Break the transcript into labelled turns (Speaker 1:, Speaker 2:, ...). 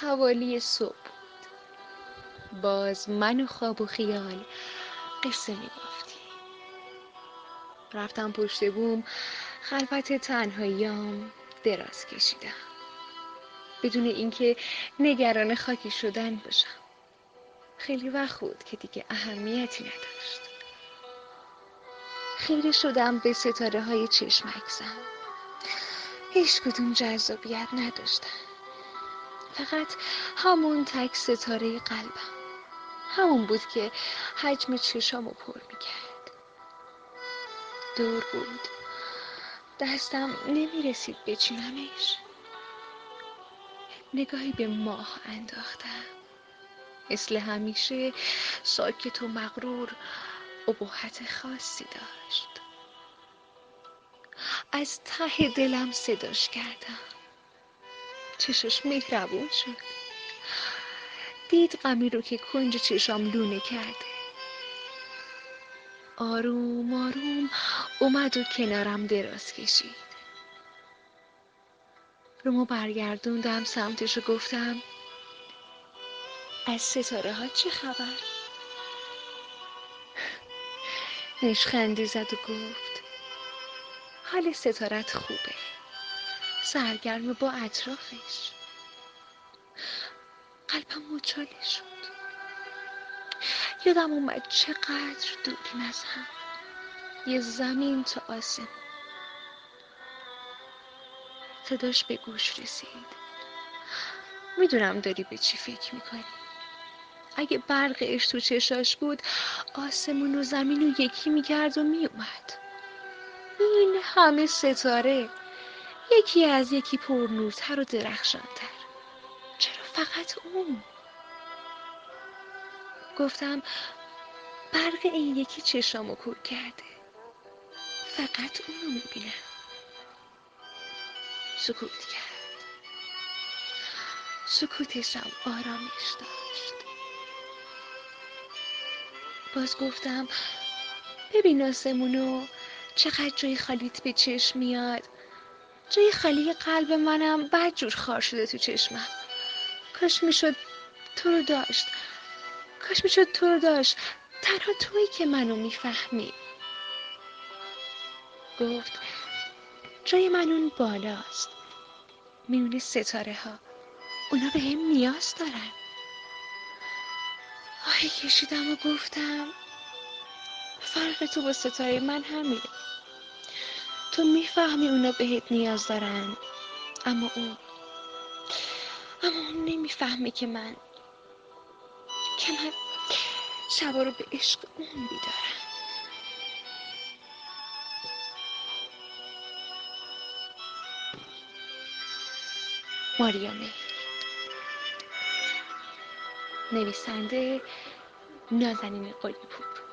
Speaker 1: حوالی صبح. بود باز من و خواب و خیال قصه می رفتم پشت بوم خلوت تنهاییام دراز کشیدم. بدون اینکه نگران خاکی شدن باشم. خیلی وقت بود که دیگه اهمیتی نداشت. خیره شدم به ستاره های چشمک زن هیچ کدوم جذابیت نداشتن. فقط همون تک ستاره قلبم. همون بود که حجم چشامو پر می‌کرد. دور بود. دستم نمی‌رسید بچینمش نگاهی به ماه انداختم. مثل همیشه ساکت و مغرور ابهت خاصی داشت. از ته دلم صداش کردم. چشش مهربون شد. دید غمی رو که کنج چشام لونه کرده. آروم آروم اومد و کنارم دراز کشید. رومو برگردوندم سمتش و گفتم از ستاره ها چه خبر؟ نشخندی زد و گفت حال ستارت خوبه. سرگرم با اطرافش. قلبم مچاله شد. یادم اومد چقدر دوریم از هم. یه زمین تا آسمون. صداش به گوش رسید. می‌دونم داری به چی فکر می‌کنی. اگه برقش تو چشاش بود آسمون و زمین رو یکی می‌کرد و میومد این همه ستاره. یکی از یکی پرنورتر و درخشانتر. چرا فقط اون؟ گفتم برق این یکی چشامو کور کرده. فقط اونو می‌بینم. سکوت کرد. سکوتشم آرامش داشت. باز گفتم ببین آسمونو چقدر جای خالیت به چشم میاد. جای خالی قلب منم بد جور خار شده تو چشمم. کاش می‌شد تو رو داشت. کاش می‌شد تو رو داشت. تنها تویی که منو می‌فهمی. گفت جای من اون بالاست. میونه ستاره ها اونا به هم نیاز دارن. آهی کشیدم و گفتم فرق تو با ستاره من همینه. تو می‌فهمی اونا بهت نیاز دارن. اما اون اما اون نمی‌فهمه که من که من شبا رو به عشق اون بیدارم ماریا نویسنده نازنین قلی پور